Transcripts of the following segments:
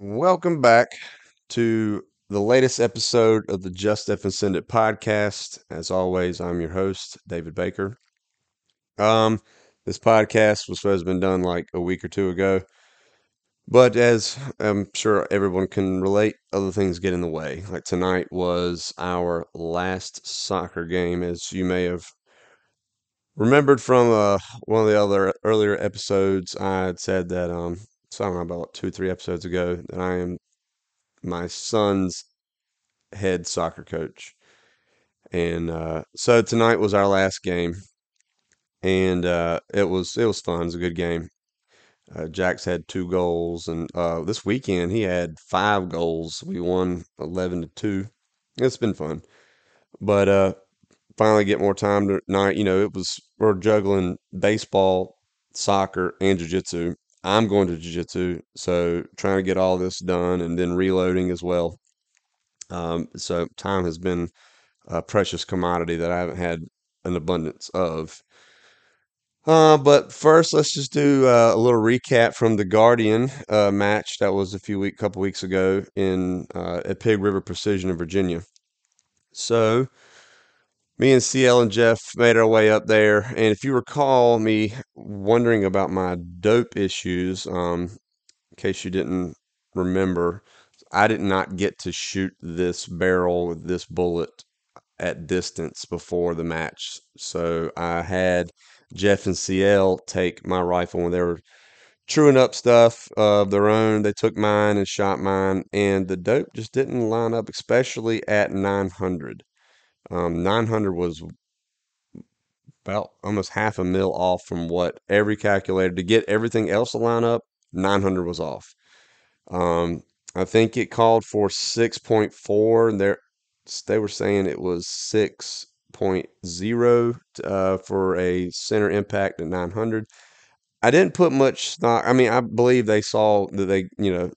Welcome back to the latest episode of the Just F and Send It podcast. As always, I'm your host, David Baker. Um, this podcast was supposed to have been done like a week or two ago, but as I'm sure everyone can relate, other things get in the way. Like tonight was our last soccer game, as you may have remembered from uh, one of the other earlier episodes. I had said that um, so I don't know about two, or three episodes ago that I am my son's head soccer coach. And uh, so tonight was our last game, and uh, it was it was fun. It was a good game. Uh, Jax had two goals, and uh, this weekend he had five goals. We won eleven to two. It's been fun, but uh, finally get more time tonight. You know, it was we're juggling baseball, soccer, and jiu-jitsu. I'm going to jiu-jitsu, so trying to get all this done and then reloading as well. Um, so time has been a precious commodity that I haven't had an abundance of. Uh, but first, let's just do uh, a little recap from the Guardian uh, match that was a few week, couple weeks ago in uh, at Pig River Precision in Virginia. So, me and CL and Jeff made our way up there, and if you recall me wondering about my dope issues, um, in case you didn't remember, I did not get to shoot this barrel with this bullet at distance before the match. So I had Jeff and CL take my rifle when they were truing up stuff of their own. They took mine and shot mine, and the dope just didn't line up, especially at 900. Um, 900 was about almost half a mil off from what every calculator to get everything else to line up. 900 was off. Um, I think it called for 6.4, and they were saying it was 6.0 uh, for a center impact at 900. I didn't put much stock. I mean, I believe they saw that they, you know,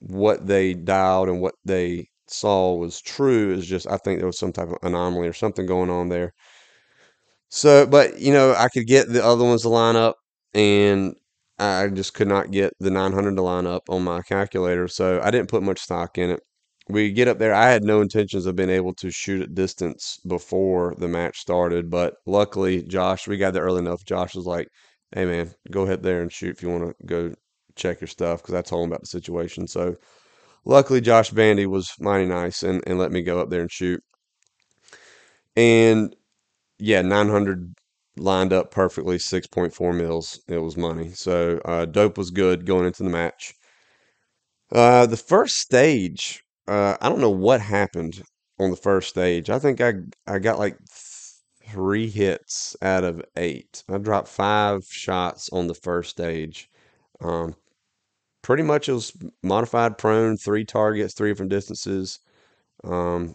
what they dialed and what they saw was true. Is just I think there was some type of anomaly or something going on there. So, but you know, I could get the other ones to line up, and I just could not get the 900 to line up on my calculator. So I didn't put much stock in it. We get up there. I had no intentions of being able to shoot at distance before the match started, but luckily, Josh, we got there early enough. Josh was like, "Hey, man, go ahead there and shoot if you want to go check your stuff," because I told him about the situation. So luckily, Josh Bandy was mighty nice and, and let me go up there and shoot. And yeah, 900 lined up perfectly, 6.4 mils. It was money. So uh, dope was good going into the match. Uh, the first stage, uh, I don't know what happened on the first stage. I think I I got like three hits out of eight. I dropped five shots on the first stage. Um, pretty much it was modified prone, three targets, three different distances. Um,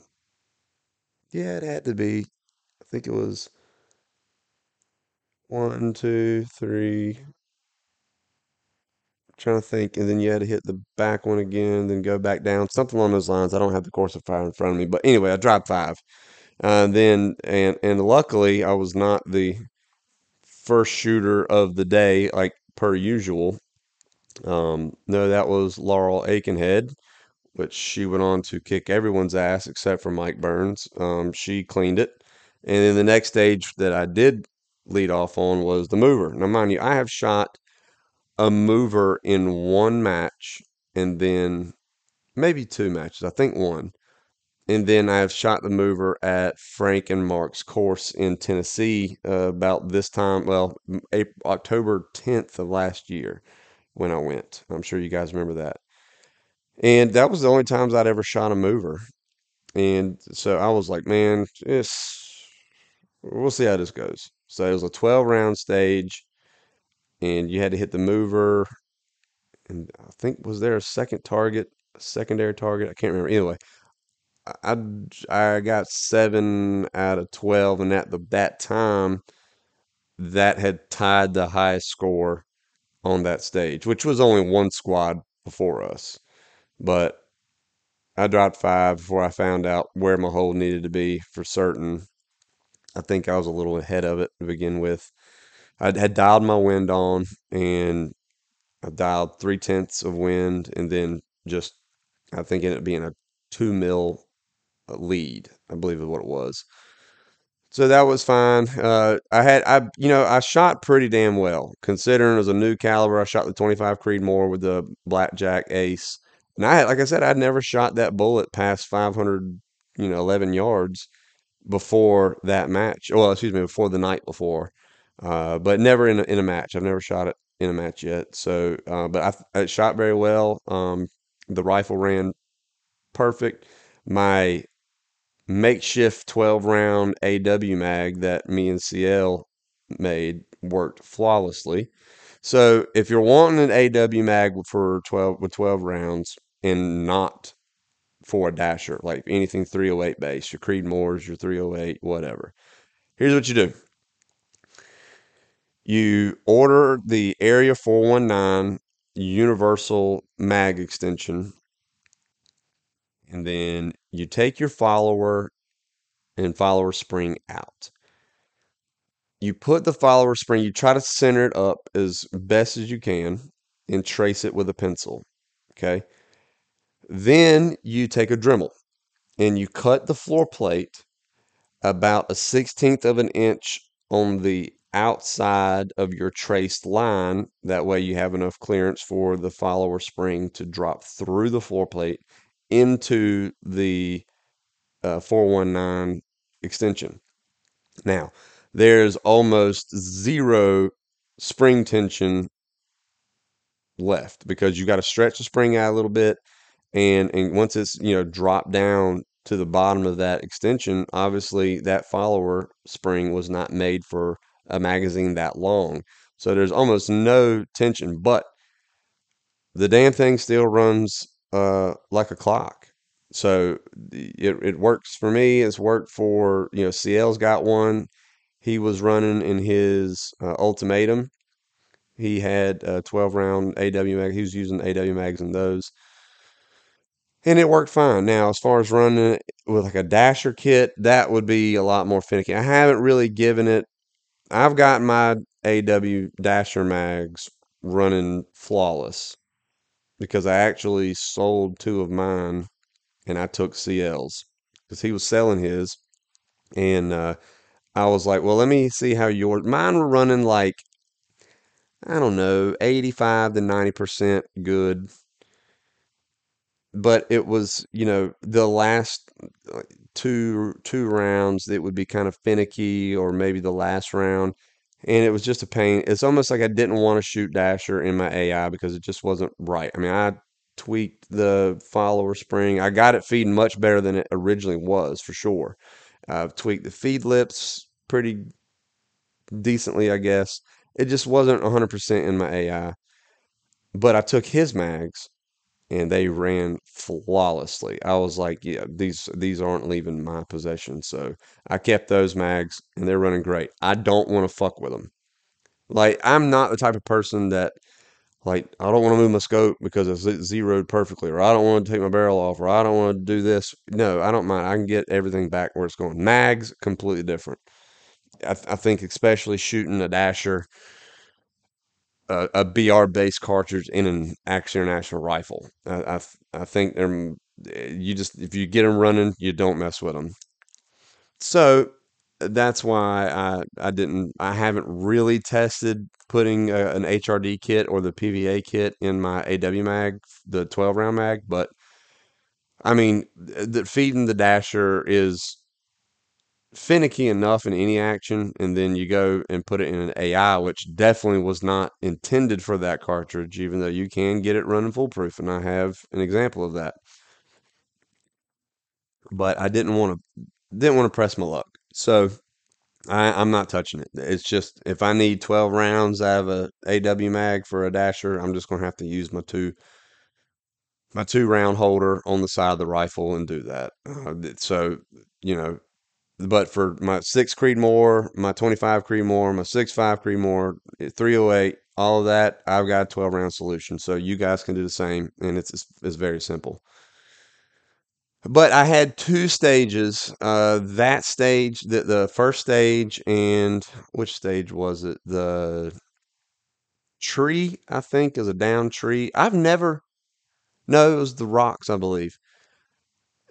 yeah, it had to be. I think it was one, two, three. trying to think, and then you had to hit the back one again, then go back down, something along those lines. I don't have the course of fire in front of me, but anyway, I dropped five. Uh, then and and luckily, I was not the first shooter of the day, like per usual. Um, no, that was Laurel Aikenhead, which she went on to kick everyone's ass except for Mike Burns. Um, she cleaned it. And then the next stage that I did lead off on was the mover. Now, mind you, I have shot a mover in one match and then maybe two matches. I think one. And then I have shot the mover at Frank and Mark's course in Tennessee uh, about this time, well, April, October 10th of last year when I went. I'm sure you guys remember that. And that was the only times I'd ever shot a mover. And so I was like, man, it's, we'll see how this goes. So it was a 12 round stage, and you had to hit the mover. And I think, was there a second target, a secondary target? I can't remember. Anyway, I, I got seven out of 12, and at the, that time, that had tied the highest score on that stage, which was only one squad before us. But I dropped five before I found out where my hole needed to be for certain. I think I was a little ahead of it to begin with. I had dialed my wind on and I dialed three tenths of wind and then just I think it being a two mil uh, lead, I believe is what it was. So that was fine. Uh, I had I you know I shot pretty damn well considering it was a new caliber. I shot the 25 Creedmoor with the Blackjack Ace, and I had like I said I'd never shot that bullet past 500 you know 11 yards before that match. Well, excuse me, before the night before, uh, but never in a, in a match. I've never shot it in a match yet. So, uh, but I, I shot very well. Um, the rifle ran perfect. My makeshift 12 round AW mag that me and CL made worked flawlessly. So if you're wanting an AW mag for 12 with 12 rounds and not for a dasher, like anything 308 base, your Creedmoors, your 308, whatever. Here's what you do. You order the Area 419 universal mag extension and then you take your follower and follower spring out. You put the follower spring, you try to center it up as best as you can and trace it with a pencil. Okay. Then you take a Dremel and you cut the floor plate about a sixteenth of an inch on the outside of your traced line. That way you have enough clearance for the follower spring to drop through the floor plate into the uh, 419 extension. Now, there's almost zero spring tension left because you got to stretch the spring out a little bit and and once it's you know dropped down to the bottom of that extension obviously that follower spring was not made for a magazine that long so there's almost no tension but the damn thing still runs uh, like a clock so it, it works for me it's worked for you know cl's got one he was running in his uh, ultimatum he had a 12 round aw mag he was using aw mags in those and it worked fine. Now, as far as running it with like a dasher kit, that would be a lot more finicky. I haven't really given it. I've got my AW dasher mags running flawless because I actually sold two of mine and I took CL's because he was selling his, and uh, I was like, well, let me see how yours. Mine were running like I don't know, 85 to 90% good but it was you know the last uh, two two rounds it would be kind of finicky or maybe the last round and it was just a pain. It's almost like i didn't want to shoot dasher in my ai because it just wasn't right. I mean i tweaked the follower spring. I got it feeding much better than it originally was for sure. I've tweaked the feed lips pretty decently i guess. It just wasn't 100% in my ai but i took his mags and they ran flawlessly. I was like, yeah, these these aren't leaving my possession. So I kept those mags and they're running great. I don't want to fuck with them. Like I'm not the type of person that like I don't want to move my scope because it's zeroed perfectly, or I don't want to take my barrel off, or I don't want to do this. No, I don't mind. I can get everything back where it's going. Mags completely different. I, I think especially shooting a dasher a, a BR based cartridge in an Action International rifle. I, I, I think they're eh, you just if you get them running, you don't mess with them. So uh, that's why I I didn't I haven't really tested putting a, an HRD kit or the PVA kit in my AW mag, the 12 round mag, but I mean, the, feeding the dasher is finicky enough in any action, and then you go and put it in an AI, which definitely was not intended for that cartridge, even though you can get it running foolproof, and I have an example of that. But I didn't want to didn't want to press my luck, so I, I'm not touching it. It's just if I need 12 rounds out of a AW mag for a dasher, I'm just gonna have to use my two my two round holder on the side of the rifle and do that. Uh, so you know but for my six Creedmoor, my 25 Creedmoor, my six five Creedmoor, eh, 308, all of that, I've got a 12 round solution. So you guys can do the same, and it's it's, it's very simple. But I had two stages. Uh, that stage, the the first stage, and which stage was it? The tree, I think, is a down tree. I've never No, it was the rocks, I believe.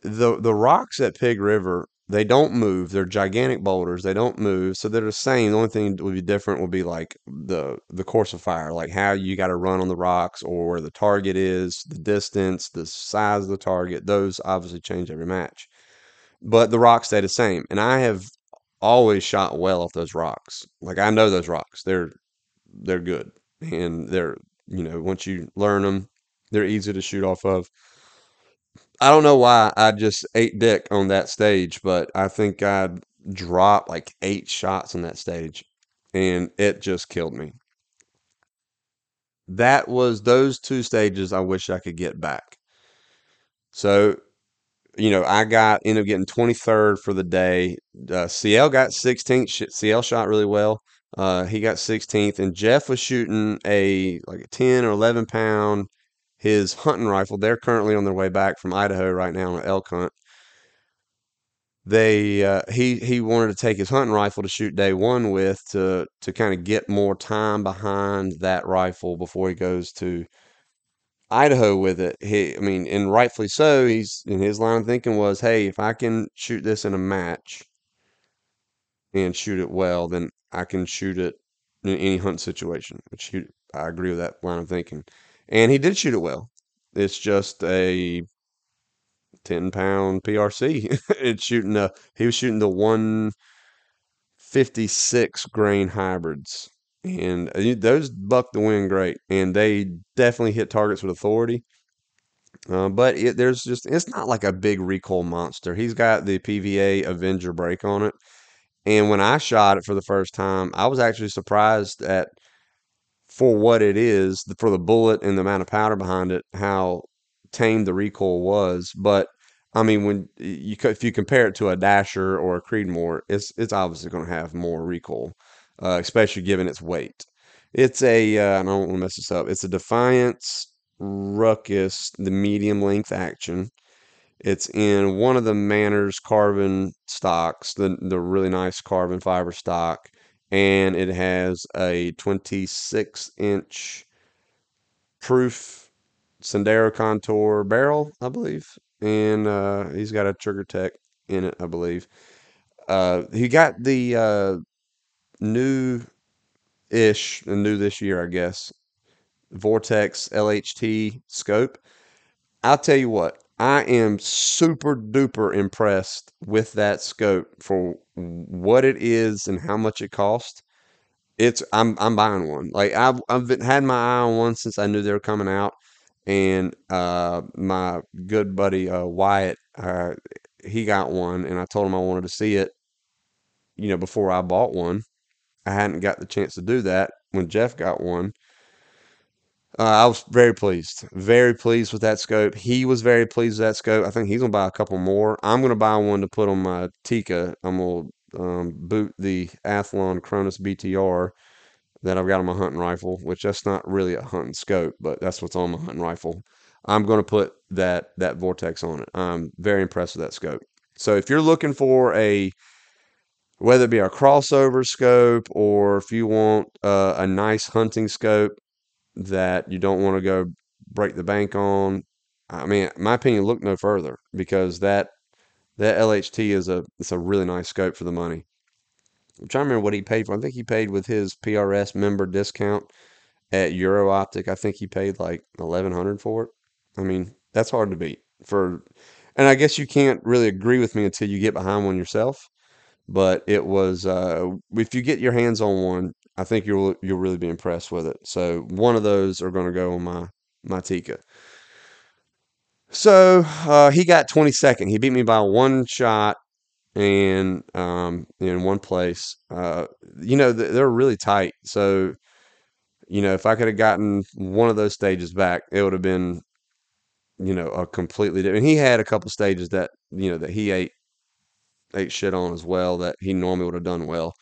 The the rocks at Pig River, they don't move. They're gigantic boulders. They don't move. So they're the same. The only thing that would be different would be like the the course of fire, like how you got to run on the rocks or where the target is, the distance, the size of the target. Those obviously change every match. But the rocks stay the same. And I have always shot well off those rocks. Like I know those rocks. They're they're good. And they're, you know, once you learn them, they're easy to shoot off of. I don't know why I just ate dick on that stage, but I think I dropped like eight shots on that stage and it just killed me. That was those two stages I wish I could get back. So, you know, I got ended up getting 23rd for the day. Uh, CL got 16th. CL shot really well. Uh, he got 16th, and Jeff was shooting a like a 10 or 11 pound his hunting rifle. They're currently on their way back from Idaho right now on an elk hunt. They uh, he he wanted to take his hunting rifle to shoot day one with to to kind of get more time behind that rifle before he goes to Idaho with it. He, I mean, and rightfully so. He's in his line of thinking was, hey, if I can shoot this in a match and shoot it well, then I can shoot it in any hunt situation. Which he, I agree with that line of thinking, and he did shoot it well. It's just a ten pound PRC. it's shooting a. He was shooting the one fifty six grain hybrids, and uh, those buck the wind great, and they definitely hit targets with authority. Uh, but it, there's just it's not like a big recoil monster. He's got the PVA Avenger brake on it, and when I shot it for the first time, I was actually surprised at for what it is, for the bullet and the amount of powder behind it, how tame the recoil was. But I mean, when you if you compare it to a Dasher or a Creedmoor, it's it's obviously going to have more recoil, uh, especially given its weight. It's a uh, I don't want to mess this up. It's a Defiance Ruckus, the medium length action. It's in one of the Manners carbon stocks, the the really nice carbon fiber stock, and it has a 26 inch proof Sendero Contour barrel, I believe, and uh, he's got a Trigger Tech in it, I believe. Uh, he got the uh, new ish, the new this year, I guess, Vortex LHT scope. I'll tell you what, I am super duper impressed with that scope for what it is and how much it costs. It's I'm I'm buying one. Like I've I've been, had my eye on one since I knew they were coming out, and uh, my good buddy uh, Wyatt, uh, he got one, and I told him I wanted to see it. You know, before I bought one, I hadn't got the chance to do that when Jeff got one. Uh, I was very pleased, very pleased with that scope. He was very pleased with that scope. I think he's gonna buy a couple more. I'm gonna buy one to put on my Tikka. I'm gonna um, boot the Athlon Cronus BTR that I've got on my hunting rifle, which that's not really a hunting scope, but that's what's on my hunting rifle. I'm going to put that that vortex on it. I'm very impressed with that scope. So if you're looking for a whether it be a crossover scope or if you want uh, a nice hunting scope that you don't want to go break the bank on, I mean, my opinion, look no further because that that LHT is a it's a really nice scope for the money. I'm trying to remember what he paid for. I think he paid with his PRS member discount at Euro Optic. I think he paid like eleven hundred for it. I mean, that's hard to beat for, and I guess you can't really agree with me until you get behind one yourself. But it was uh, if you get your hands on one, I think you'll you'll really be impressed with it. So one of those are going to go on my my Tikka. So uh, he got 22nd. He beat me by one shot and um, in one place. Uh, you know, they're really tight. So, you know, if I could have gotten one of those stages back, it would have been, you know, a completely different. And he had a couple stages that you know that he ate ate shit on as well that he normally would have done well.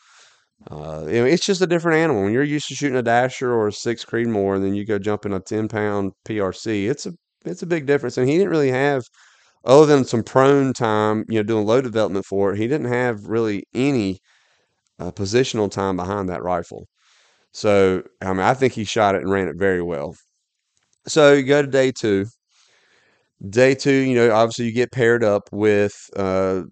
Uh, you know, it's just a different animal. When you're used to shooting a dasher or a six Creedmoor, and then you go jump in a ten pound PRC, it's a it's a big difference. And he didn't really have other than some prone time, you know, doing load development for it, he didn't have really any uh, positional time behind that rifle. So, I mean, I think he shot it and ran it very well. So you go to day two. Day two, you know, obviously you get paired up with uh,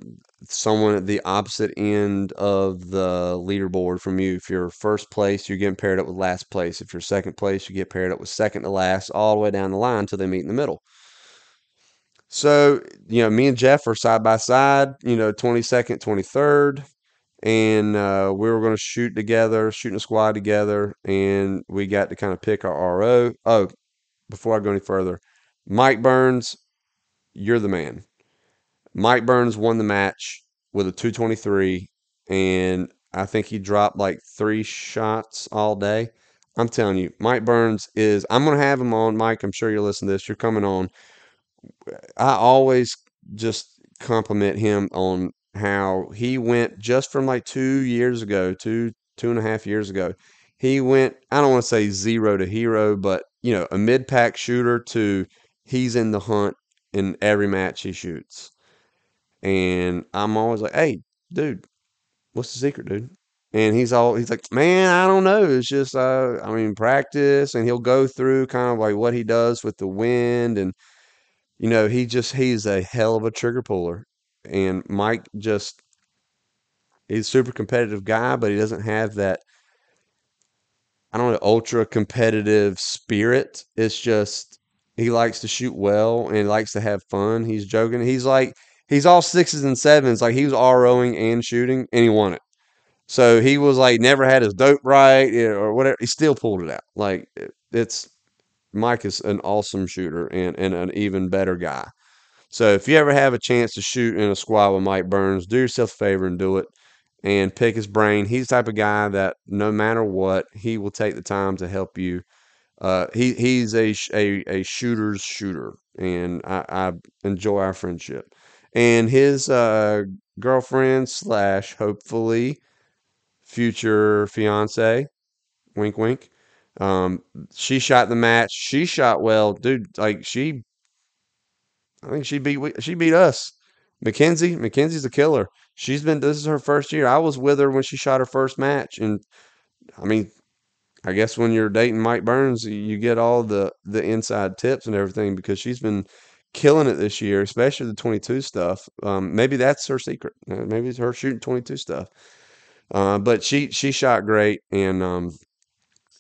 someone at the opposite end of the leaderboard from you. If you're first place, you're getting paired up with last place. If you're second place, you get paired up with second to last, all the way down the line until they meet in the middle. So, you know, me and Jeff are side by side, you know, 22nd, 23rd, and uh, we were going to shoot together, shooting a squad together, and we got to kind of pick our RO. Oh, before I go any further, Mike Burns, you're the man. Mike Burns won the match with a 223, and I think he dropped like three shots all day. I'm telling you, Mike Burns is. I'm gonna have him on, Mike. I'm sure you're listening to this. You're coming on. I always just compliment him on how he went just from like two years ago, two two and a half years ago. He went. I don't want to say zero to hero, but you know, a mid pack shooter to he's in the hunt in every match he shoots. And I'm always like, hey, dude, what's the secret, dude? And he's all he's like, man, I don't know. It's just uh, I mean, practice, and he'll go through kind of like what he does with the wind, and you know, he just he's a hell of a trigger puller. And Mike just he's a super competitive guy, but he doesn't have that I don't know ultra competitive spirit. It's just he likes to shoot well and likes to have fun. He's joking. He's like he's all sixes and sevens. Like he was ROing and shooting, and he won it. So he was like never had his dope right or whatever. He still pulled it out. Like it's Mike is an awesome shooter and, and an even better guy. So if you ever have a chance to shoot in a squad with Mike Burns, do yourself a favor and do it and pick his brain. He's the type of guy that no matter what, he will take the time to help you. Uh, he he's a, a a shooter's shooter, and I, I enjoy our friendship. And his uh, girlfriend slash hopefully future fiance, wink wink. Um, she shot the match. She shot well, dude. Like she I think she beat she beat us. Mackenzie, Mackenzie's a killer. She's been this is her first year. I was with her when she shot her first match, and I mean, I guess when you're dating Mike Burns, you get all the the inside tips and everything because she's been killing it this year, especially the 22 stuff. Um, maybe that's her secret. Uh, maybe it's her shooting 22 stuff. Uh, but she she shot great, and um,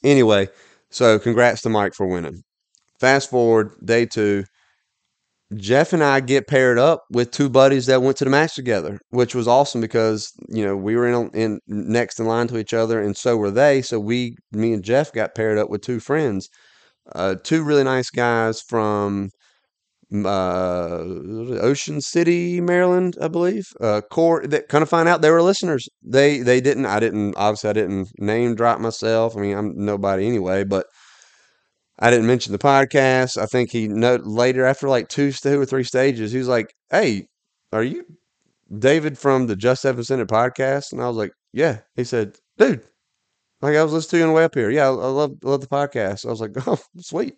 anyway, so congrats to Mike for winning. Fast forward day two Jeff and I get paired up with two buddies that went to the match together, which was awesome because you know we were in, in next in line to each other, and so were they. So we, me and Jeff, got paired up with two friends, uh, two really nice guys from uh, Ocean City, Maryland, I believe. Uh, core that kind of find out they were listeners. They they didn't. I didn't. Obviously, I didn't name drop myself. I mean, I'm nobody anyway, but I didn't mention the podcast. I think he note later after like two, two or three stages, he was like, "Hey, are you David from the Just F Ascended podcast?" And I was like, "Yeah." He said, "Dude, like I was listening to you on the way up here. Yeah, I, I love love the podcast." I was like, "Oh, sweet."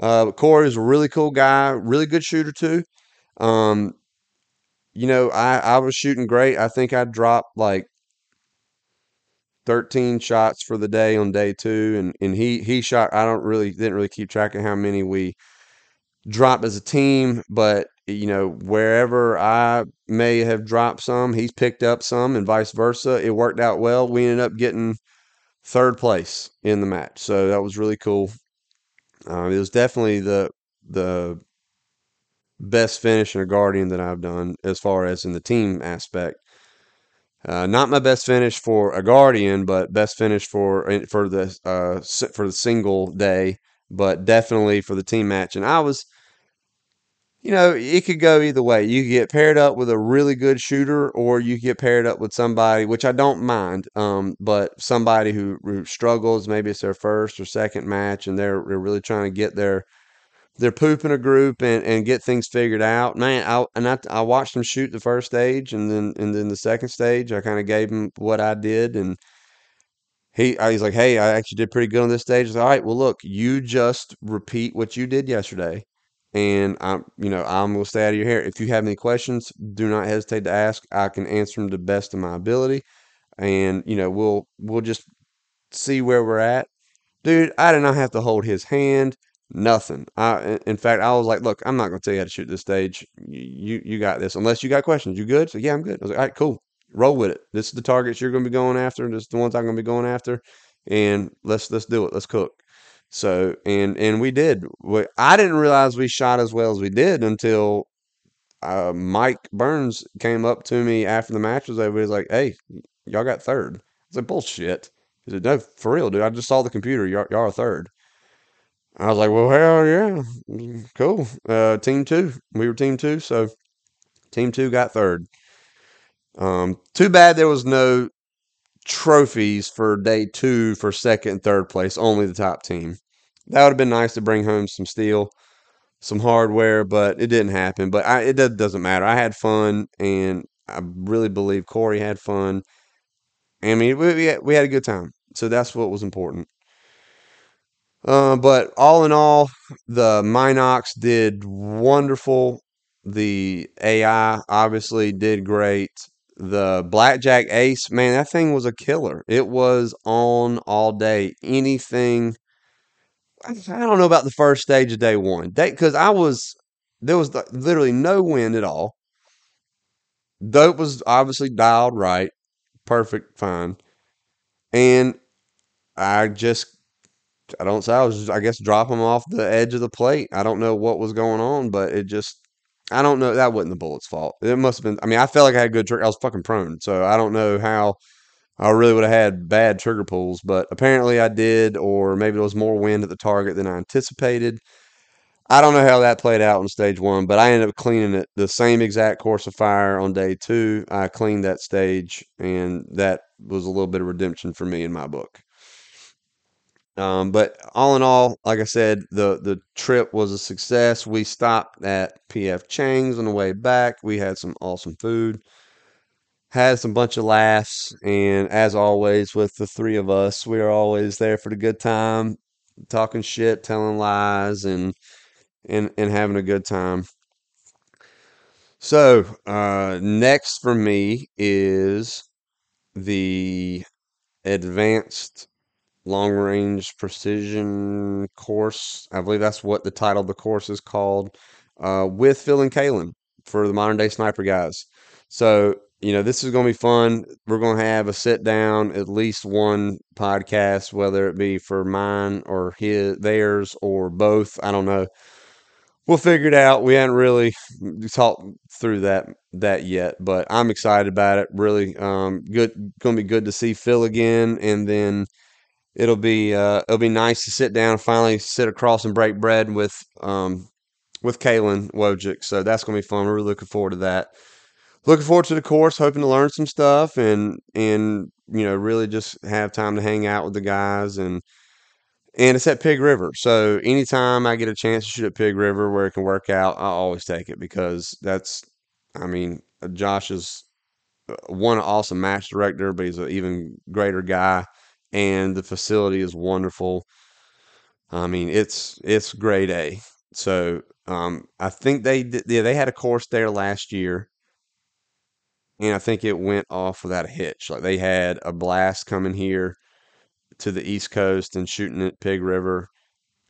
Uh, Corey is a really cool guy, really good shooter too. Um, you know, I I was shooting great. I think I dropped like 13 shots for the day on day two, and and he he shot. I don't really didn't really keep track of how many we dropped as a team, but you know wherever I may have dropped some, he's picked up some, and vice versa. It worked out well. We ended up getting third place in the match, so that was really cool. Uh, it was definitely the the best finish in a guardian that I've done as far as in the team aspect. Uh, not my best finish for a guardian, but best finish for for the uh, for the single day, but definitely for the team match. And I was, you know, it could go either way. You get paired up with a really good shooter, or you get paired up with somebody, which I don't mind, um, but somebody who, who struggles. Maybe it's their first or second match, and they're they're really trying to get their they're pooping a group and, and get things figured out. Man, I and I, I watched them shoot the first stage and then and then the second stage. I kind of gave him what I did and he I was like, hey, I actually did pretty good on this stage. Said, all right, well, look, you just repeat what you did yesterday, and I'm you know I'm gonna stay out of your hair. If you have any questions, do not hesitate to ask. I can answer them to the best of my ability, and you know we'll we'll just see where we're at. Dude, I did not have to hold his hand Nothing. I, in fact, I was like, look, I'm not to tell you how to shoot this stage. You, you got this. Unless you got questions. You good? So yeah, I'm good. I was like, all right, cool. Roll with it. This is the targets you're to be going after. This is the ones I'm to be going after. And let's let's do it. Let's cook. So and and we did. I didn't realize we shot as well as we did until uh, Mike Burns came up to me after the match was over. He was like, "Hey, y'all got third. I like, "Bullshit." He said, "No, for real, dude. I just saw the computer. Y'all, y'all are third. I was like, "Well, hell yeah, cool." Uh, team two. We were team two, so team two got third. Um, too bad there was no trophies for day two for second and third place. Only the top team. That would have been nice to bring home some steel some hardware, but it didn't happen. But I, it doesn't matter. I had fun, and I really believe Corey had fun. I mean, we, we, had, a good time. So that's what was important. Uh, but all in all, the Minox did wonderful. The AI obviously did great. The Blackjack Ace, man, that thing was a killer. It was on all day. Anything I don't know about the first stage of day one. Day because I was there was literally no wind at all. Dope was obviously dialed right, perfect, fine, and I just I don't say I was just, I guess drop off the edge of the plate. I don't know what was going on, but it just I don't know. That wasn't the bullet's fault. It must have been. I mean, I felt like I had good trigger. I was fucking prone, so I don't know how I really would have had bad trigger pulls, but apparently I did, or maybe there was more wind at the target than I anticipated. I don't know how that played out on stage one, but I ended up cleaning it the same exact course of fire on day two. I cleaned that stage, and that was a little bit of redemption for me in my book. Um, but all in all, like I said, the the trip was a success. We stopped at PF Chang's on the way back. We had some awesome food had some bunch of laughs, and as always with the three of us, we are always there for the good time, talking shit, telling lies, and and and having a good time. So uh, next for me is the advanced long range precision course. I believe that's what the title of the course is called. Uh, with Phil and Caylen for the modern day sniper guys. So you know, this is going to be fun. We're going to have a sit down, at least one podcast, whether it be for mine or his, theirs or both. I don't know. We'll figure it out. We haven't really talked through that that yet, but I'm excited about it. Really, um, good. Going to be good to see Phil again, and then it'll be uh, it'll be nice to sit down and finally sit across and break bread with um, with Caylen Wojcik. So that's to be fun. We're really looking forward to that looking forward to the course, hoping to learn some stuff and and you know really just have time to hang out with the guys and and it's at Pig River. So anytime I get a chance to shoot at Pig River where it can work out, I always take it because that's I mean Josh is uh, one awesome match director, but he's an even greater guy, and the facility is wonderful. I mean it's it's grade A. So um, I think they yeah they had a course there last year and I think it went off without a hitch. Like they had a blast coming here to the East Coast and shooting at Pig River.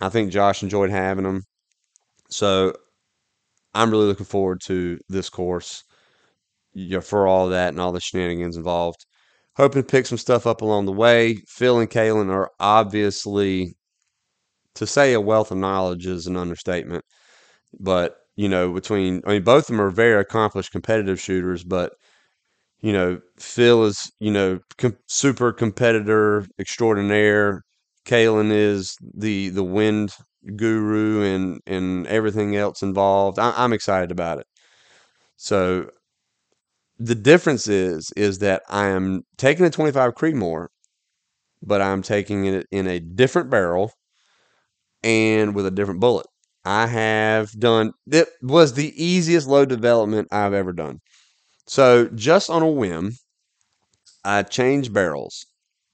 I think Josh enjoyed having them. So I'm really looking forward to this course know, for all that and all the shenanigans involved. Hoping to pick some stuff up along the way. Phil and Caylen are obviously, to say a wealth of knowledge is an understatement. But, you know, between, I mean, both of them are very accomplished competitive shooters, but you know, Phil is, you know, com- super competitor extraordinaire. Caylen is the the wind guru and and everything else involved. I, I'm excited about it. So the difference is is that I am taking a 25 Creedmoor, but I'm taking it in a different barrel and with a different bullet. I have done it was the easiest load development I've ever done. So just on a whim, I changed barrels.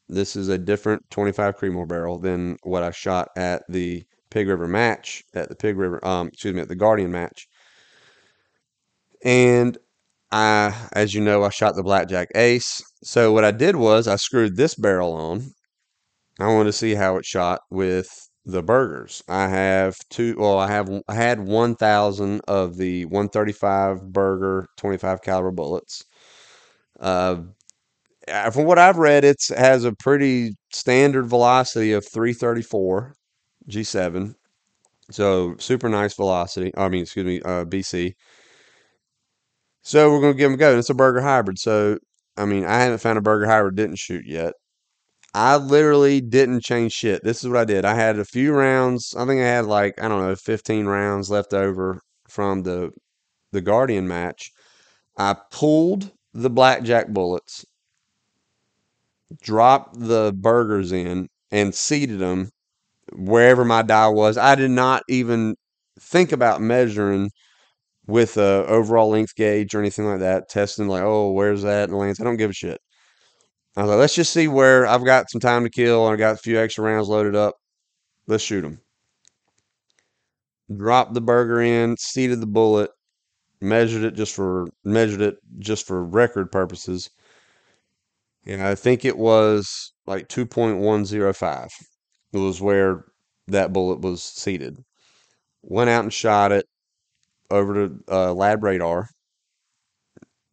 This is a different 25 Creedmoor barrel than what I shot at the Pig River match, at the Pig River, um, excuse me, at the Guardian match. And I, as you know, I shot the Blackjack Ace. So what I did was I screwed this barrel on. I wanted to see how it shot with the Bergers. I have two. Well, I have I had one thousand of the one thirty five Berger twenty five caliber bullets. Uh, from what I've read, it has a pretty standard velocity of three thirty four G seven. So super nice velocity. I mean, excuse me, uh, BC. So we're gonna give them a go. It's a Berger hybrid. So I mean, I haven't found a Berger hybrid didn't shoot yet. I literally didn't change shit. This is what I did. I had a few rounds. I think I had like, I don't know, 15 rounds left over from the the Guardian match. I pulled the blackjack bullets, dropped the Bergers in, and seated them wherever my die was. I did not even think about measuring with a overall length gauge or anything like that, testing like, oh, where's that in length? I don't give a shit. I was like, let's just see where I've got some time to kill and I got a few extra rounds loaded up. Let's shoot them. Dropped the Berger in, seated the bullet, measured it just for measured it just for record purposes. And I think it was like 2.105. It was where that bullet was seated. Went out and shot it over to uh, lab radar.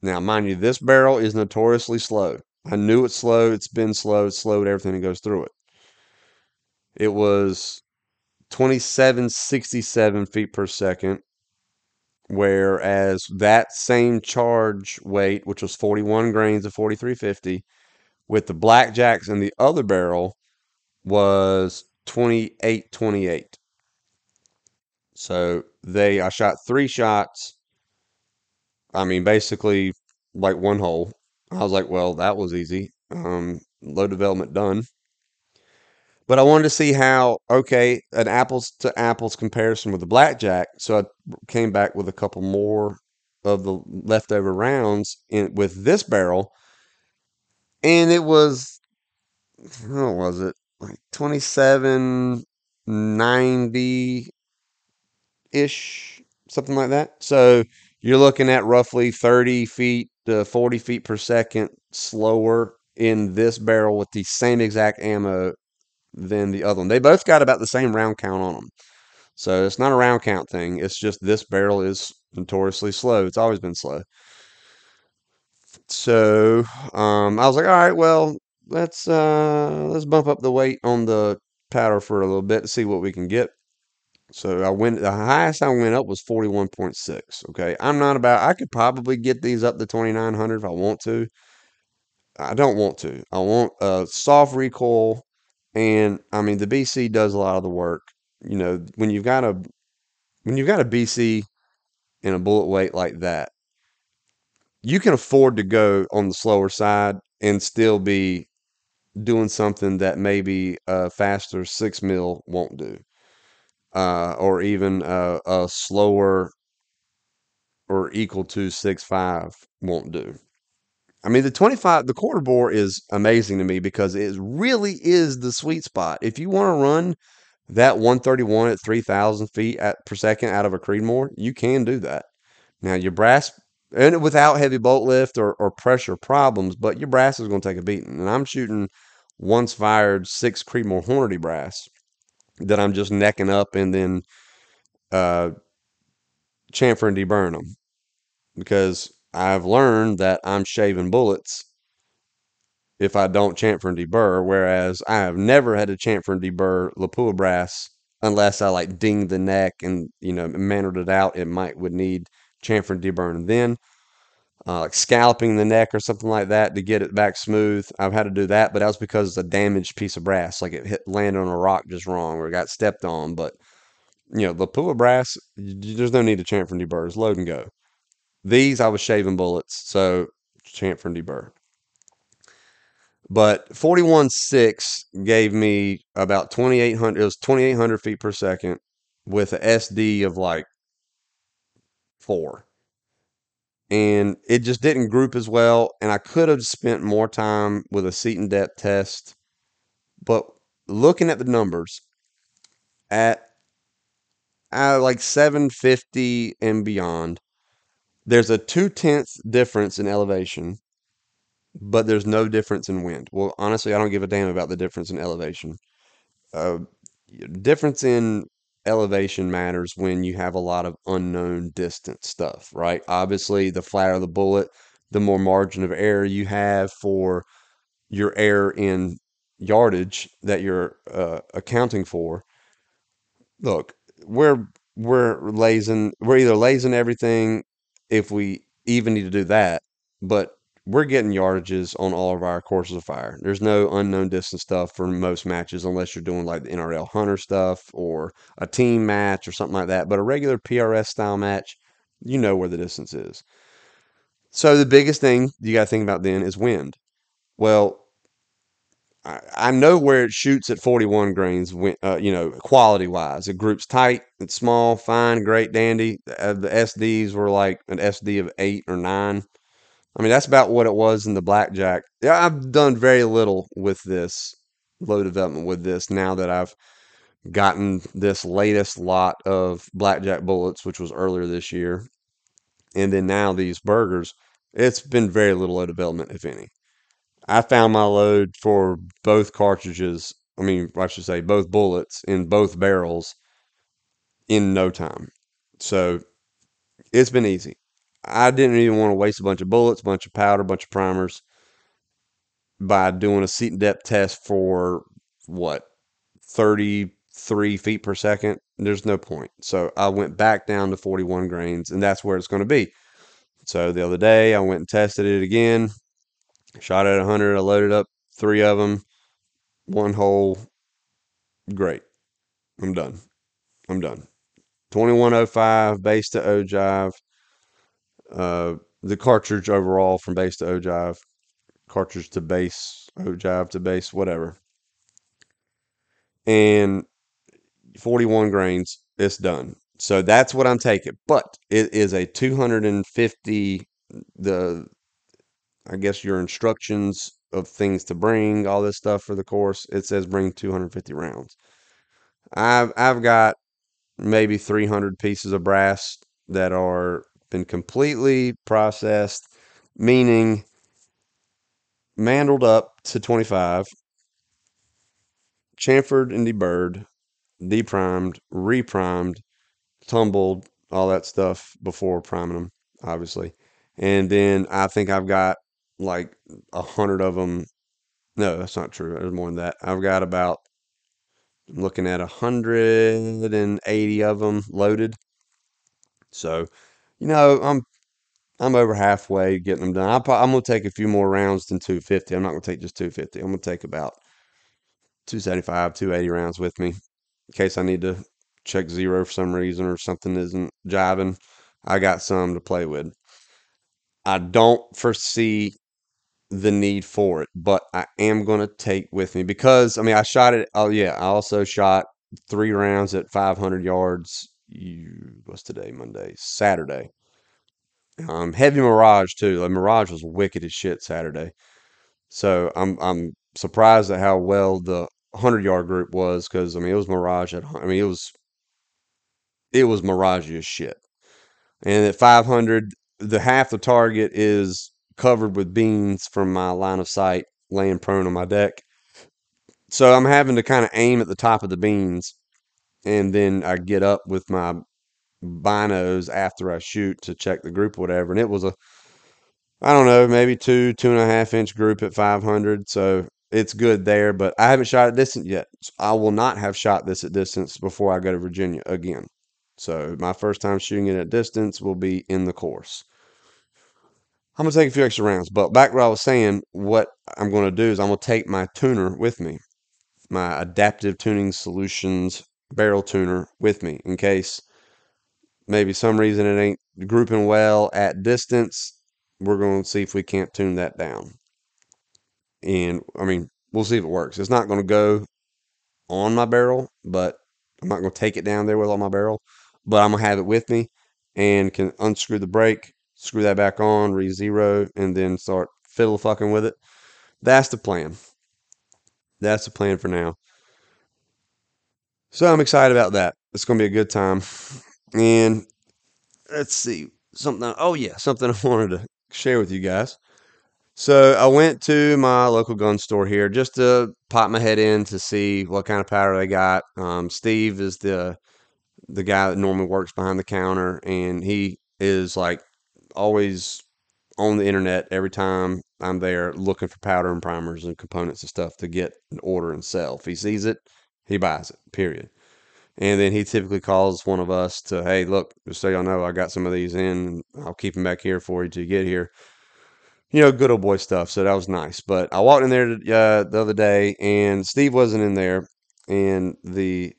Now, mind you, this barrel is notoriously slow. I knew it's slow. It's been slow. It's slowed everything that goes through it. It was 2767 feet per second, whereas that same charge weight, which was 41 grains of 4350, with the blackjacks and the other barrel was 2828. So they, I shot three shots. I mean, basically like one hole. I was like, well, that was easy. Um, load development done. But I wanted to see how, okay, an apples to apples comparison with the blackjack. So I came back with a couple more of the leftover rounds in with this barrel. And it was, how was it? Like 2790 ish, something like that. So you're looking at roughly 30 feet to 40 feet per second slower in this barrel with the same exact ammo than the other one. They both got about the same round count on them. So it's not a round count thing. It's just this barrel is notoriously slow. It's always been slow. So um, I was like, all right, well, let's uh, let's bump up the weight on the powder for a little bit to see what we can get. So I went the highest I went up was 41.6. Okay. I'm not about I could probably get these up to 2900 if I want to. I don't want to. I want a soft recoil and I mean the BC does a lot of the work. You know, when you've got a when you've got a BC and a bullet weight like that, you can afford to go on the slower side and still be doing something that maybe a faster six mil won't do uh, or even a, a slower or equal to six five won't do. I mean, the 25, the quarter bore is amazing to me because it really is the sweet spot. If you want to run that 131 at 3,000 feet at, per second out of a Creedmoor, you can do that. Now, your brass, and without heavy bolt lift or, or pressure problems, but your brass is going to take a beating. And I'm shooting once fired six Creedmoor Hornady brass that I'm just necking up and then uh, chamfer and deburr them because I've learned that I'm shaving bullets if I don't chamfer and deburr, whereas I have never had to chamfer and deburr Lapua brass unless I like dinged the neck and you know mannered it out. It might would need chamfer and deburr. Then uh, like scalloping the neck or something like that to get it back smooth. I've had to do that, but that was because it's a damaged piece of brass, like it hit landed on a rock just wrong or got stepped on. But you know, the Lapua brass, there's no need to chamfer and deburr. load and go. These I was shaving bullets, so chamfer and deburr. But 41.6 gave me about 2,800, it was 2,800 feet per second with a SD of like four and it just didn't group as well. And I could have spent more time with a seat and depth test. But looking at the numbers at uh, like 750 and beyond, there's a two tenths difference in elevation, but there's no difference in wind. Well, honestly, I don't give a damn about the difference in elevation. Uh, difference in elevation matters when you have a lot of unknown distance stuff, right? Obviously, the flatter the bullet, the more margin of error you have for your error in yardage that you're uh, accounting for. Look, we're we're lazing, we're either lazing everything if we even need to do that, but we're getting yardages on all of our courses of fire. There's no unknown distance stuff for most matches unless you're doing like the NRL Hunter stuff or a team match or something like that. But a regular PRS style match, you know where the distance is. So the biggest thing you got to think about then is wind. Well, I, know where it shoots at 41 grains, uh, you know, quality wise. It groups tight, it's small, fine, great, dandy. Uh, the SDs were like an SD of eight or nine. I mean, that's about what it was in the blackjack. Yeah, I've done very little with this load development with this now that I've gotten this latest lot of blackjack bullets, which was earlier this year, and then now these Bergers. It's been very little load development, if any. I found my load for both cartridges. I mean, I should say both bullets in both barrels in no time. So it's been easy. I didn't even want to waste a bunch of bullets, a bunch of powder, a bunch of primers by doing a seat depth test for what 33 feet per second. There's no point. So I went back down to 41 grains, and that's where it's going to be. So the other day I went and tested it again. Shot at 100. I loaded up three of them, one hole. Great. I'm done. I'm done. 2105 base to ogive. Uh, the cartridge overall from base to ogive, cartridge to base, ogive to base, whatever. And 41 grains, it's done. So that's what I'm taking. But it is a 250 the I guess your instructions of things to bring, all this stuff for the course, it says bring 250 rounds. I've I've got maybe 300 pieces of brass that are been completely processed, meaning mandreled up to 25, chamfered and deburred, deprimed, reprimed, tumbled, all that stuff before priming them, obviously. And then I think I've got like a hundred of them. No, that's not true. There's more than that. I've got about I'm looking at a hundred and eighty of them loaded. So, you know, I'm I'm over halfway getting them done. i am gonna take a few more rounds than 250. I'm not gonna take just 250. I'm gonna take about 275, 280 rounds with me in case I need to check zero for some reason or something isn't jiving. I got some to play with. I don't foresee the need for it, but I am going to take with me because I mean I shot it. Oh yeah, I also shot three rounds at 500 yards. What's today? Monday, Saturday. Um, heavy Mirage too. The Mirage was wicked as shit Saturday. So I'm I'm surprised at how well the 100 yard group was because I mean it was Mirage at I mean it was it was Mirage as shit. And at 500, the half the target is covered with beans from my line of sight laying prone on my deck. So I'm having to kind of aim at the top of the beans and then I get up with my binos after I shoot to check the group whatever. And it was a, I don't know, maybe two, two and a half inch group at 500. So it's good there, but I haven't shot at distance yet. I will not have shot this at distance before I go to Virginia again. So my first time shooting it at distance will be in the course. I'm gonna take a few extra rounds. But back where I was saying, what I'm gonna do is I'm gonna take my tuner with me, my adaptive tuning solutions barrel tuner with me in case maybe some reason it ain't grouping well at distance. We're gonna see if we can't tune that down. And I mean, we'll see if it works. It's not gonna go on my barrel, but I'm not gonna take it down there with all my barrel. But I'm gonna have it with me and can unscrew the brake screw that back on, re zero, and then start fiddle fucking with it. That's the plan. That's the plan for now. So I'm excited about that. It's going to be a good time. And let's see something. Oh, yeah, something I wanted to share with you guys. So I went to my local gun store here just to pop my head in to see what kind of powder they got. Um, Steve is the the guy that normally works behind the counter, and he is like always on the internet every time I'm there looking for powder and primers and components and stuff to get an order and sell. If he sees it, he buys it. Period. And then he typically calls one of us to, hey, look, just so y'all know, I got some of these in. I'll keep them back here for you to get here. You know, good old boy stuff. So that was nice. But I walked in there uh, the other day, and Steve wasn't in there, and the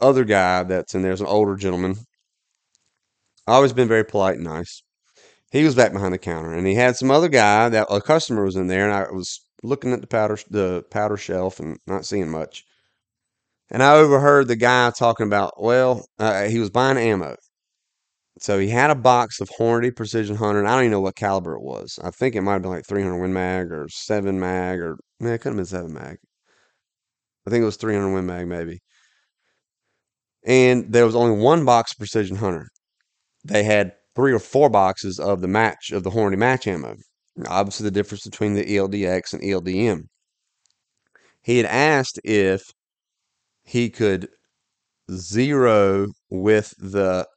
other guy that's in there is an older gentleman. Always been very polite and nice. He was back behind the counter, and he had some other guy that a customer was in there, and I was looking at the powder the powder shelf and not seeing much. And I overheard the guy talking about, well, uh, he was buying ammo. So he had a box of Hornady Precision Hunter. And I don't even know what caliber it was. I think it might have been like 300 Win Mag or 7 Mag or, man, it could have been 7 Mag. I think it was 300 Win Mag maybe. And there was only one box of Precision Hunter. They had three or four boxes of the match, of the Hornady match ammo. Obviously, the difference between the ELDX and ELDM. He had asked if he could zero with the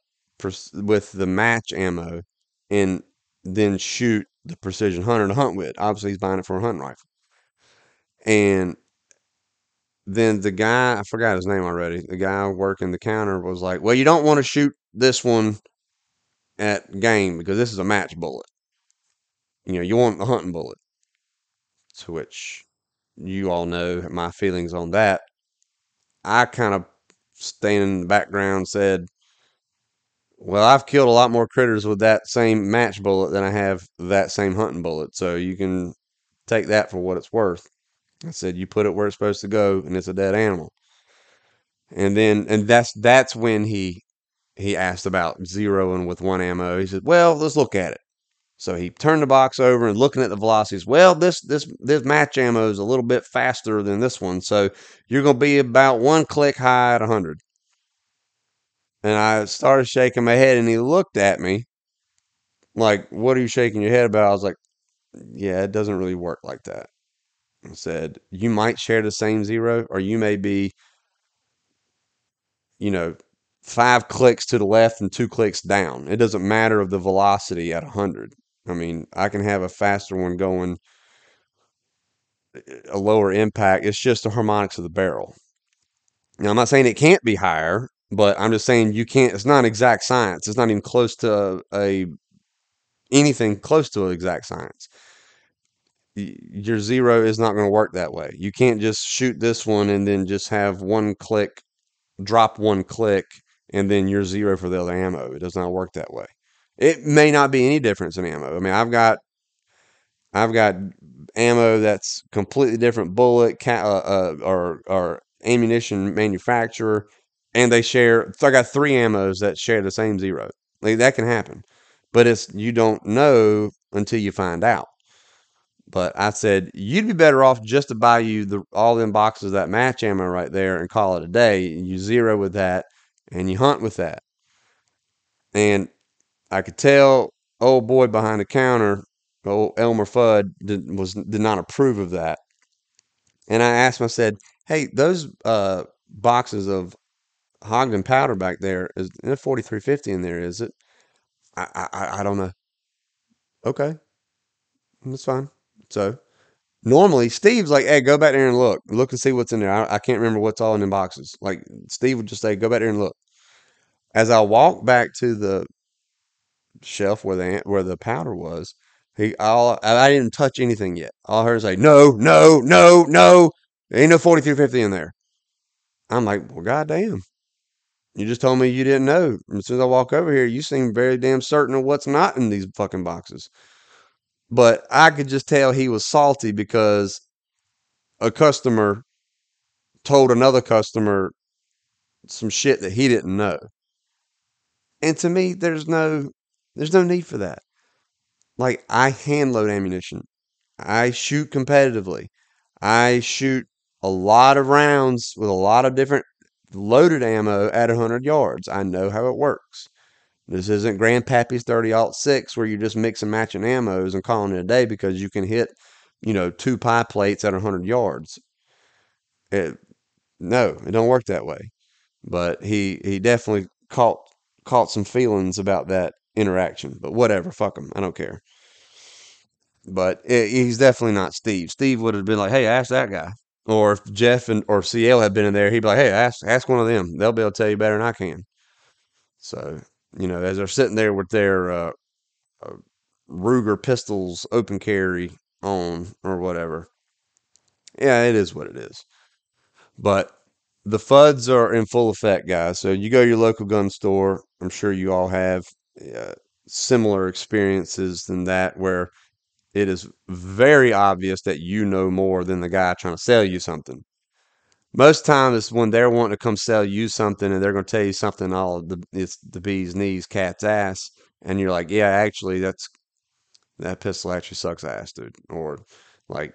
with the match ammo and then shoot the precision hunter to hunt with. Obviously, he's buying it for a hunting rifle. And then the guy, I forgot his name already. The guy working the counter was like, "Well, you don't want to shoot this one at game because this is a match bullet. You know, you want the hunting bullet." To which you all know my feelings on that. I kind of staying in the background said, Well, I've killed a lot more critters with that same match bullet than I have that same hunting bullet. So you can take that for what it's worth. I said, You put it where it's supposed to go, and it's a dead animal. And then, and that's that's when he he asked about zeroing with one ammo. He said, "Well, let's look at it." So he turned the box over and looking at the velocities. Well, this this this match ammo is a little bit faster than this one, so you're going to be about one click high at 100. And I started shaking my head, and he looked at me like, "What are you shaking your head about?" I was like, "Yeah, it doesn't really work like that." I said, "You might share the same zero, or you may be, you know, five clicks to the left and two clicks down. It doesn't matter of the velocity at 100. I mean, I can have a faster one going a lower impact. It's just the harmonics of the barrel. Now, I'm not saying it can't be higher, but I'm just saying you can't. It's not exact science. It's not even close to a, a anything close to an exact science. Your zero is not going to work that way. You can't just shoot this one and then just have one click, drop one click, and then you're zero for the other ammo. It does not work that way. It may not be any difference in ammo. I mean, I've got I've got ammo that's completely different bullet ca- uh, uh, or or ammunition manufacturer, and they share. So I got three ammos that share the same zero. Like that can happen, but it's you don't know until you find out. But I said you'd be better off just to buy you the all them boxes that match ammo right there and call it a day. You zero with that and you hunt with that. And I could tell old boy behind the counter, old Elmer Fudd, did, was did not approve of that. And I asked him, I said, "Hey, those uh, boxes of Hodgdon powder back there is there 4350 in there, is it?" I, I I don't know. Okay, that's fine. So normally Steve's like, "Hey, go back there and look, look and see what's in there." I, I can't remember what's all in the boxes. Like Steve would just say, "Go back there and look." As I walk back to the shelf where the where the powder was, he all I didn't touch anything yet. All I heard say, "No, no, no, no, there ain't no forty three fifty in there." I'm like, "Well, goddamn." You just told me you didn't know. As soon as I walk over here, you seem very damn certain of what's not in these fucking boxes. But I could just tell he was salty because a customer told another customer some shit that he didn't know. And to me, there's no there's no need for that. Like I hand load ammunition. I shoot competitively. I shoot a lot of rounds with a lot of different loaded ammo at 100 yards. I know how it works. This isn't Grandpappy's 30 aught 6 where you're just mixing matching ammos and calling it a day because you can hit, you know, two pie plates at 100 yards. It, no, it don't work that way. But he he definitely caught caught some feelings about that interaction. But whatever, fuck him. I don't care. But it, he's definitely not Steve. Steve would have been like, "Hey, ask that guy." Or if Jeff and or CL had been in there, he'd be like, "Hey, ask ask one of them. They'll be able to tell you better than I can." So you know, as they're sitting there with their uh, uh, Ruger pistols open carry on or whatever, yeah, it is what it is. But the Fudds are in full effect, guys. So you go to your local gun store. I'm sure you all have uh, similar experiences than that, where it is very obvious that you know more than the guy trying to sell you something. Most times it's when they're wanting to come sell you something and they're going to tell you something all the it's the bee's knees, cat's ass, and you're like, yeah, actually, that's that pistol actually sucks ass, dude. Or like,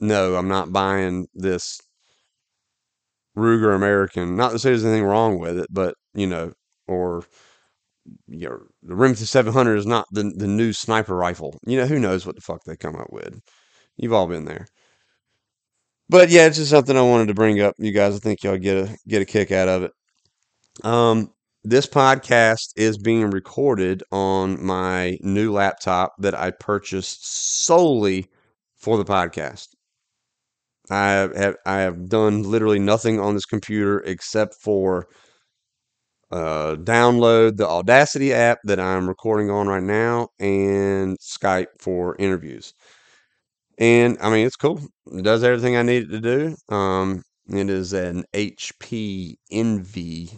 no, I'm not buying this Ruger American. Not to say there's anything wrong with it, but you know, or you know, the Remington 700 is not the the new sniper rifle. You know, who knows what the fuck they come up with. You've all been there. But yeah, it's just something I wanted to bring up. You guys, I think y'all get a get a kick out of it. Um, this podcast is being recorded on my new laptop that I purchased solely for the podcast. I have I have done literally nothing on this computer except for uh, download the Audacity app that I'm recording on right now and Skype for interviews. And I mean, it's cool. It does everything I need it to do. Um, it is an HP Envy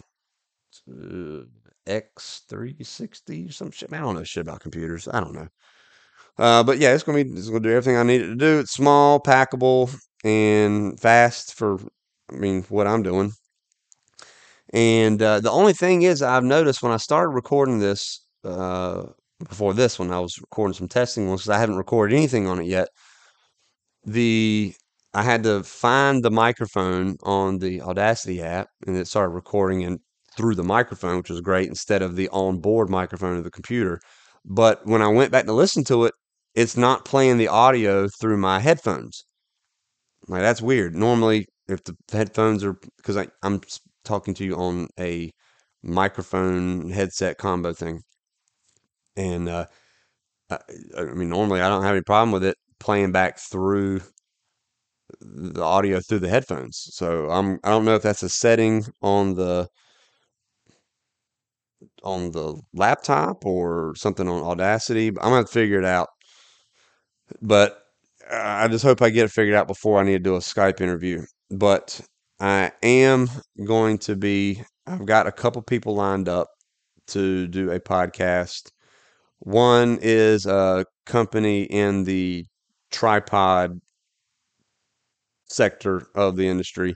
uh, X360 some shit. Man, I don't know shit about computers. I don't know. Uh, but yeah, it's gonna be it's gonna do everything I need it to do. It's small, packable, and fast for I mean what I'm doing. And uh, the only thing is, I've noticed when I started recording this uh, before this one, I was recording some testing ones because I haven't recorded anything on it yet. The I had to find the microphone on the Audacity app, and it started recording and through the microphone, which was great instead of the onboard microphone of the computer. But when I went back to listen to it, it's not playing the audio through my headphones. Like that's weird. Normally, if the headphones are because I'm talking to you on a microphone headset combo thing, and uh, I, I mean normally I don't have any problem with it playing back through the audio through the headphones. So I'm I don't know if that's a setting on the on the laptop or something on Audacity. But I'm gonna figure it out. But I just hope I get it figured out before I need to do a Skype interview. But I am going to be, I've got a couple people lined up to do a podcast. One is a company in the tripod sector of the industry.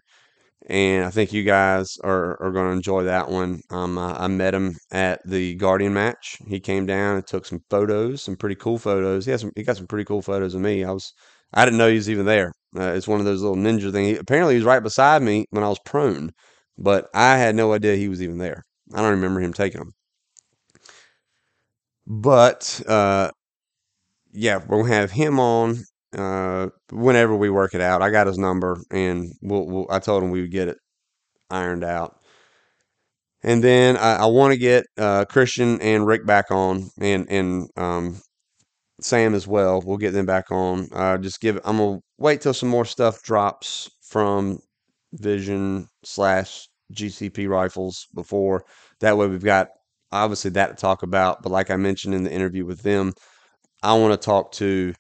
And I think you guys are, are going to enjoy that one. Um, I, I met him at the Guardian match. He came down and took some photos, some pretty cool photos. He has some, he got some pretty cool photos of me. I was I didn't know he was even there. Uh, it's one of those little ninja things. Apparently, he was right beside me when I was prone, but I had no idea he was even there. I don't remember him taking them. But uh, yeah, we'll have him on uh, whenever we work it out. I got his number, and we'll, we'll I told him we would get it ironed out. And then I, I want to get uh, Christian and Rick back on, and and um, Sam as well. We'll get them back on. Uh, just give. I'm gonna wait till some more stuff drops from Vision slash GCP rifles before. That way, we've got obviously that to talk about. But like I mentioned in the interview with them, I want to talk to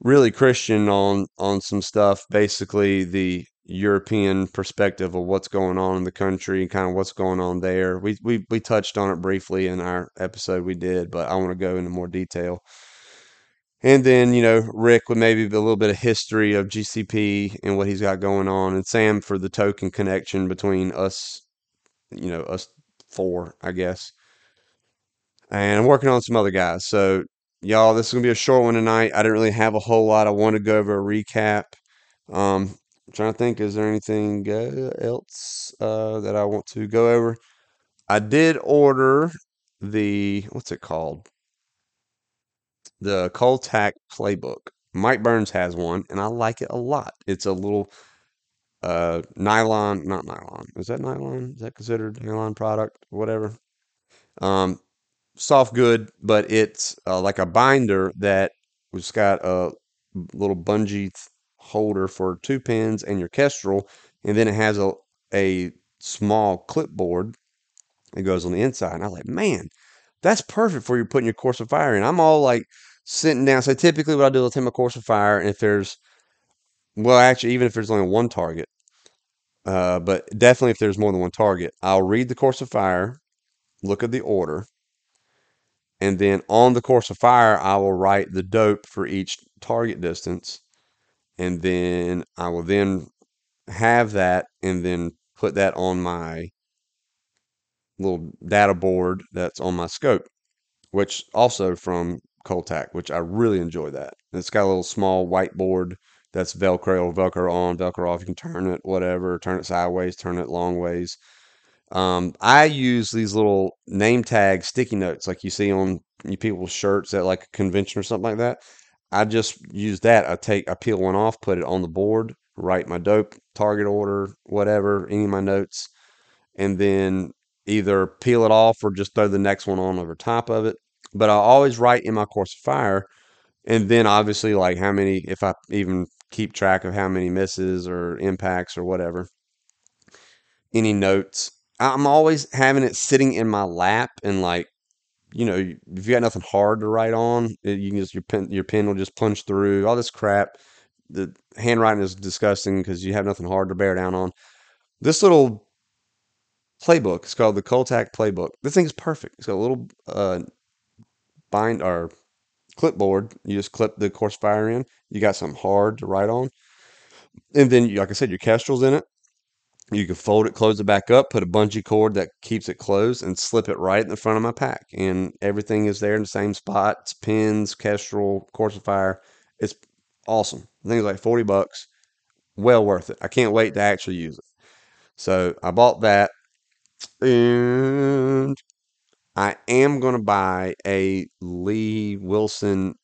really Christian on on some stuff. Basically, the European perspective of what's going on in the country and kind of what's going on there. We we we touched on it briefly in our episode we did, but I want to go into more detail. And then, you know, Rick with maybe a little bit of history of GCP and what he's got going on, and Sam for the token connection between us, you know, us four, I guess. And I'm working on some other guys. So, y'all, this is going to be a short one tonight. I didn't really have a whole lot. I want to go over a recap. Um, I'm trying to think, is there anything else uh, that I want to go over? I did order the what's it called? The Cole-TAC Playbook. Mike Burns has one, and I like it a lot. It's a little uh nylon, not nylon. Is that nylon? Is that considered nylon product? Whatever. Um, soft good, but it's uh, like a binder that was got a little bungee holder for two pins and your Kestrel, and then it has a a small clipboard that goes on the inside. And I was like, man, that's perfect for you putting your course of fire in. I'm all like sitting down. So typically, what I do is take my course of fire, and if there's well, actually, even if there's only one target, uh, but definitely if there's more than one target, I'll read the course of fire, look at the order, and then on the course of fire, I will write the dope for each target distance, and then I will then have that and then put that on my little data board that's on my scope, which also from Cole-TAC, which I really enjoy that. It's got a little small whiteboard that's Velcro, Velcro on, Velcro off. You can turn it, whatever, turn it sideways, turn it long ways. Um, I use these little name tag sticky notes like you see on people's shirts at like a convention or something like that. I just use that. I take, I peel one off, put it on the board, write my dope, target order, whatever, any of my notes, and then either peel it off or just throw the next one on over top of it. But I always write in my course of fire, and then obviously like how many, if I even keep track of how many misses or impacts or whatever, any notes. I'm always having it sitting in my lap and like you know, if you got nothing hard to write on, it, you can just your pen your pen will just punch through all this crap. The handwriting is disgusting because you have nothing hard to bear down on. This little playbook is called the Cole-TAC Playbook. This thing is perfect. It's got a little uh, bind or clipboard. You just clip the course fire in. You got something hard to write on, and then, like I said, your Kestrel's in it. You can fold it, close it back up, put a bungee cord that keeps it closed, and slip it right in the front of my pack. And everything is there in the same spot. It's pins, Kestrel, course of fire. It's awesome. I think it's like 40 bucks. Well worth it. I can't wait to actually use it. So I bought that. And I am going to buy a L.E. Wilson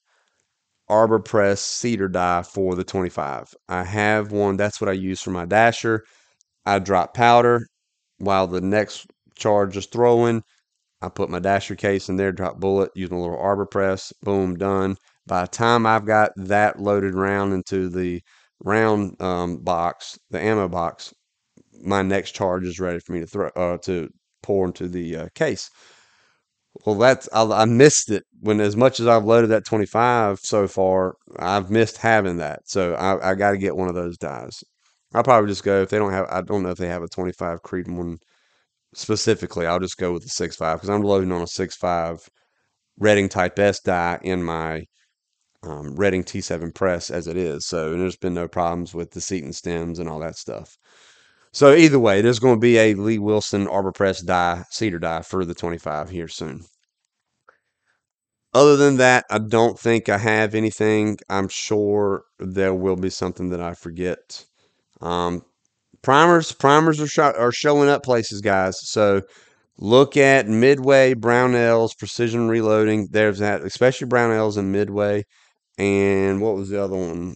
Arbor Press seater die for the 25. I have one. That's what I use for my dasher. I drop powder while the next charge is throwing. I put my dasher case in there, drop bullet using a little arbor press. Boom, done. By the time I've got that loaded round into the round um, box, the ammo box, my next charge is ready for me to throw uh, to pour into the uh, case. Well, that's I, I missed it when as much as I've loaded that 25 so far, I've missed having that. So I, I got to get one of those dies. I'll probably just go if they don't have. I don't know if they have a 25 Creed one specifically. I'll just go with the 6.5 because I'm loading on a 6.5 Redding Type S die in my um, Redding T7 press as it is. So there's been no problems with the seat and stems and all that stuff. So either way, there's going to be a L.E. Wilson Arbor Press die, seater die for the 25 here soon. Other than that, I don't think I have anything. I'm sure there will be something that I forget. Um, primers, primers are, are showing up places, guys. So look at Midway, Brownells, Precision Reloading. There's that, especially Brownells and Midway. And what was the other one?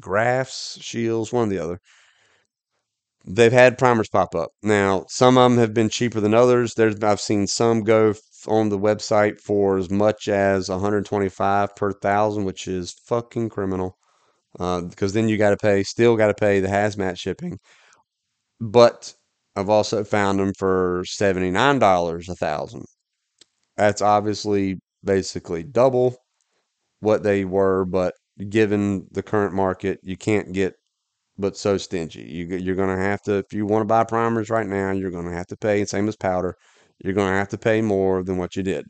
Graf's, Shields, one or the other. They've had primers pop up. Now, some of them have been cheaper than others. There's I've seen some go on the website for as much as 125 per thousand, which is fucking criminal because uh, then you got to pay, still got to pay the hazmat shipping. But I've also found them for seventy nine dollars a thousand. That's obviously basically double what they were, but given the current market, you can't get but so stingy. You you're gonna have to if you want to buy primers right now, you're gonna have to pay. The same as powder, you're gonna have to pay more than what you did.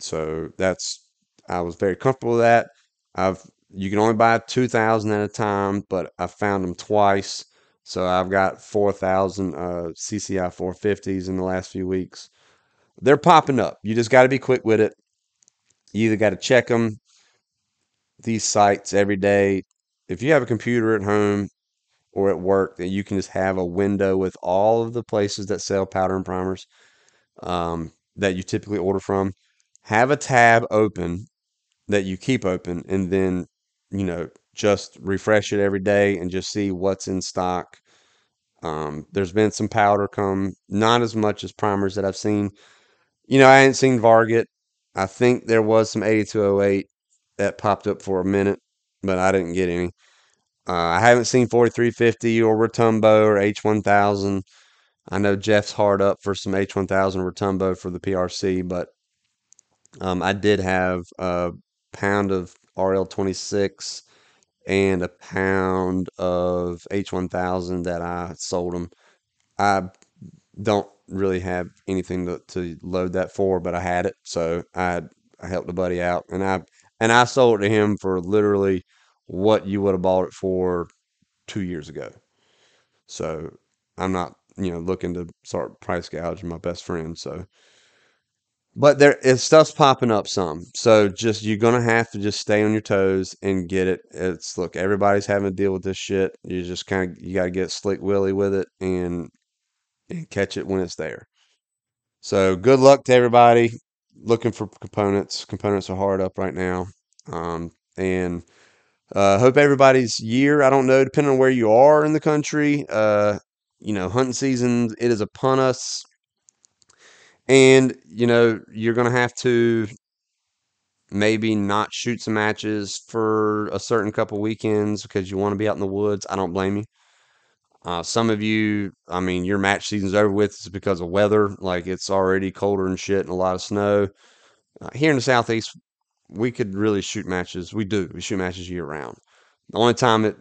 So that's I was very comfortable with that. I've you can only buy 2,000 at a time, but I found them twice. So I've got 4,000 uh, CCI 450s in the last few weeks. They're popping up. You just got to be quick with it. You either got to check them, these sites every day. If you have a computer at home or at work, that you can just have a window with all of the places that sell powder and primers. um, that you typically order from. Have a tab open that you keep open, and then you know just refresh it every day and just see what's in stock. Um, there's been some powder come, not as much as primers that I've seen. You know, I hadn't seen Varget. I think there was some 8208 that popped up for a minute, but I didn't get any. Uh, I haven't seen 4350 or Retumbo or H1000. I know Jeff's hard up for some H1000 Retumbo for the PRC, but um, I did have a pound of RL26 and a pound of H1000 that I sold them. I don't really have anything to, to load that for, but I had it, so I I helped a buddy out, and I and I sold it to him for literally what you would have bought it for two years ago. So I'm not you know looking to start price gouging my best friend. So, but there is stuff's popping up some. So just you're gonna have to just stay on your toes and get it. It's look, everybody's having to deal with this shit. You just kind of you got to get slick willy with it and and catch it when it's there. So good luck to everybody looking for components. Components are hard up right now. Um, and uh, hope everybody's year, I don't know, depending on where you are in the country, uh, you know, hunting season, it is upon us. And, you know, you're going to have to maybe not shoot some matches for a certain couple weekends because you want to be out in the woods. I don't blame you. Uh, some of you, I mean, your match season's over with is because of weather. Like it's already colder and shit and a lot of snow. Uh, here in the southeast, we could really shoot matches. We do. We shoot matches year round. The only time it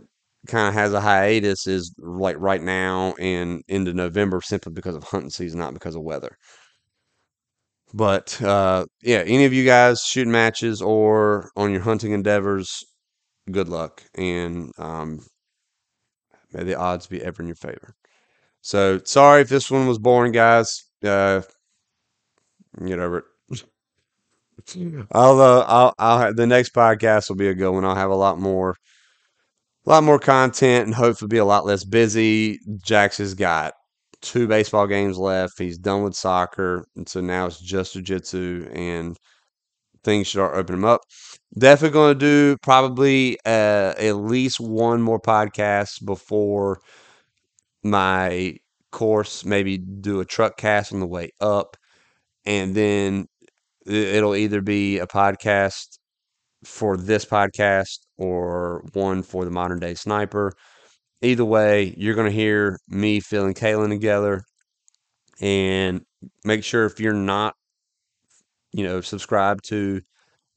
kind of has a hiatus is like right now and into November simply because of hunting season, not because of weather. But uh, yeah, any of you guys shooting matches or on your hunting endeavors, good luck and um, may the odds be ever in your favor. So sorry if this one was boring, guys. Uh, get over it. I'll, uh, I'll, I'll the next podcast will be a good one. I'll have a lot more, a lot more content, and hopefully be a lot less busy. Jax has got two baseball games left. He's done with soccer, and so now it's just jiu-jitsu, and things start opening up. Definitely going to do probably uh, at least one more podcast before my course. Maybe do a truck cast on the way up, and then it'll either be a podcast for this podcast or one for the modern day sniper. Either way, you're going to hear me, Phil, and Caylen together. And make sure if you're not, you know, subscribed to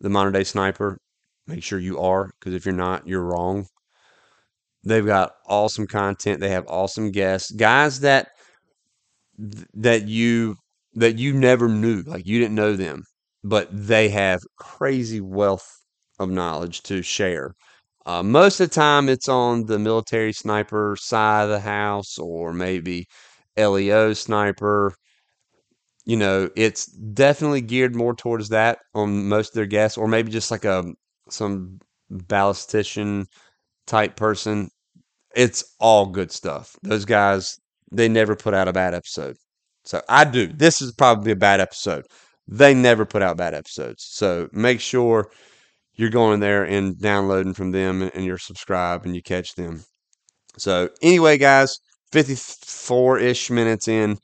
the modern day sniper, make sure you are, because if you're not, you're wrong. They've got awesome content. They have awesome guests, guys that that you that you never knew, like you didn't know them, but they have crazy wealth of knowledge to share. Uh, most of the time, it's on the military sniper side of the house, or maybe LEO sniper. You know, it's definitely geared more towards that on most of their guests, or maybe just like a some ballistician type person. It's all good stuff. Those guys, they never put out a bad episode. So I do. This is probably a bad episode. They never put out bad episodes. So make sure you're going there and downloading from them and you're subscribed and you catch them. So anyway, guys, 54 ish minutes in.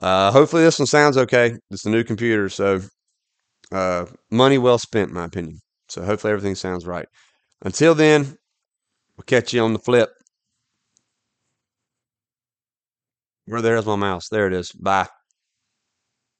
Uh, hopefully this one sounds okay. It's a new computer, so uh, money well spent, in my opinion. So hopefully everything sounds right. Until then, we'll catch you on the flip. Where there's my mouse. There it is. Bye.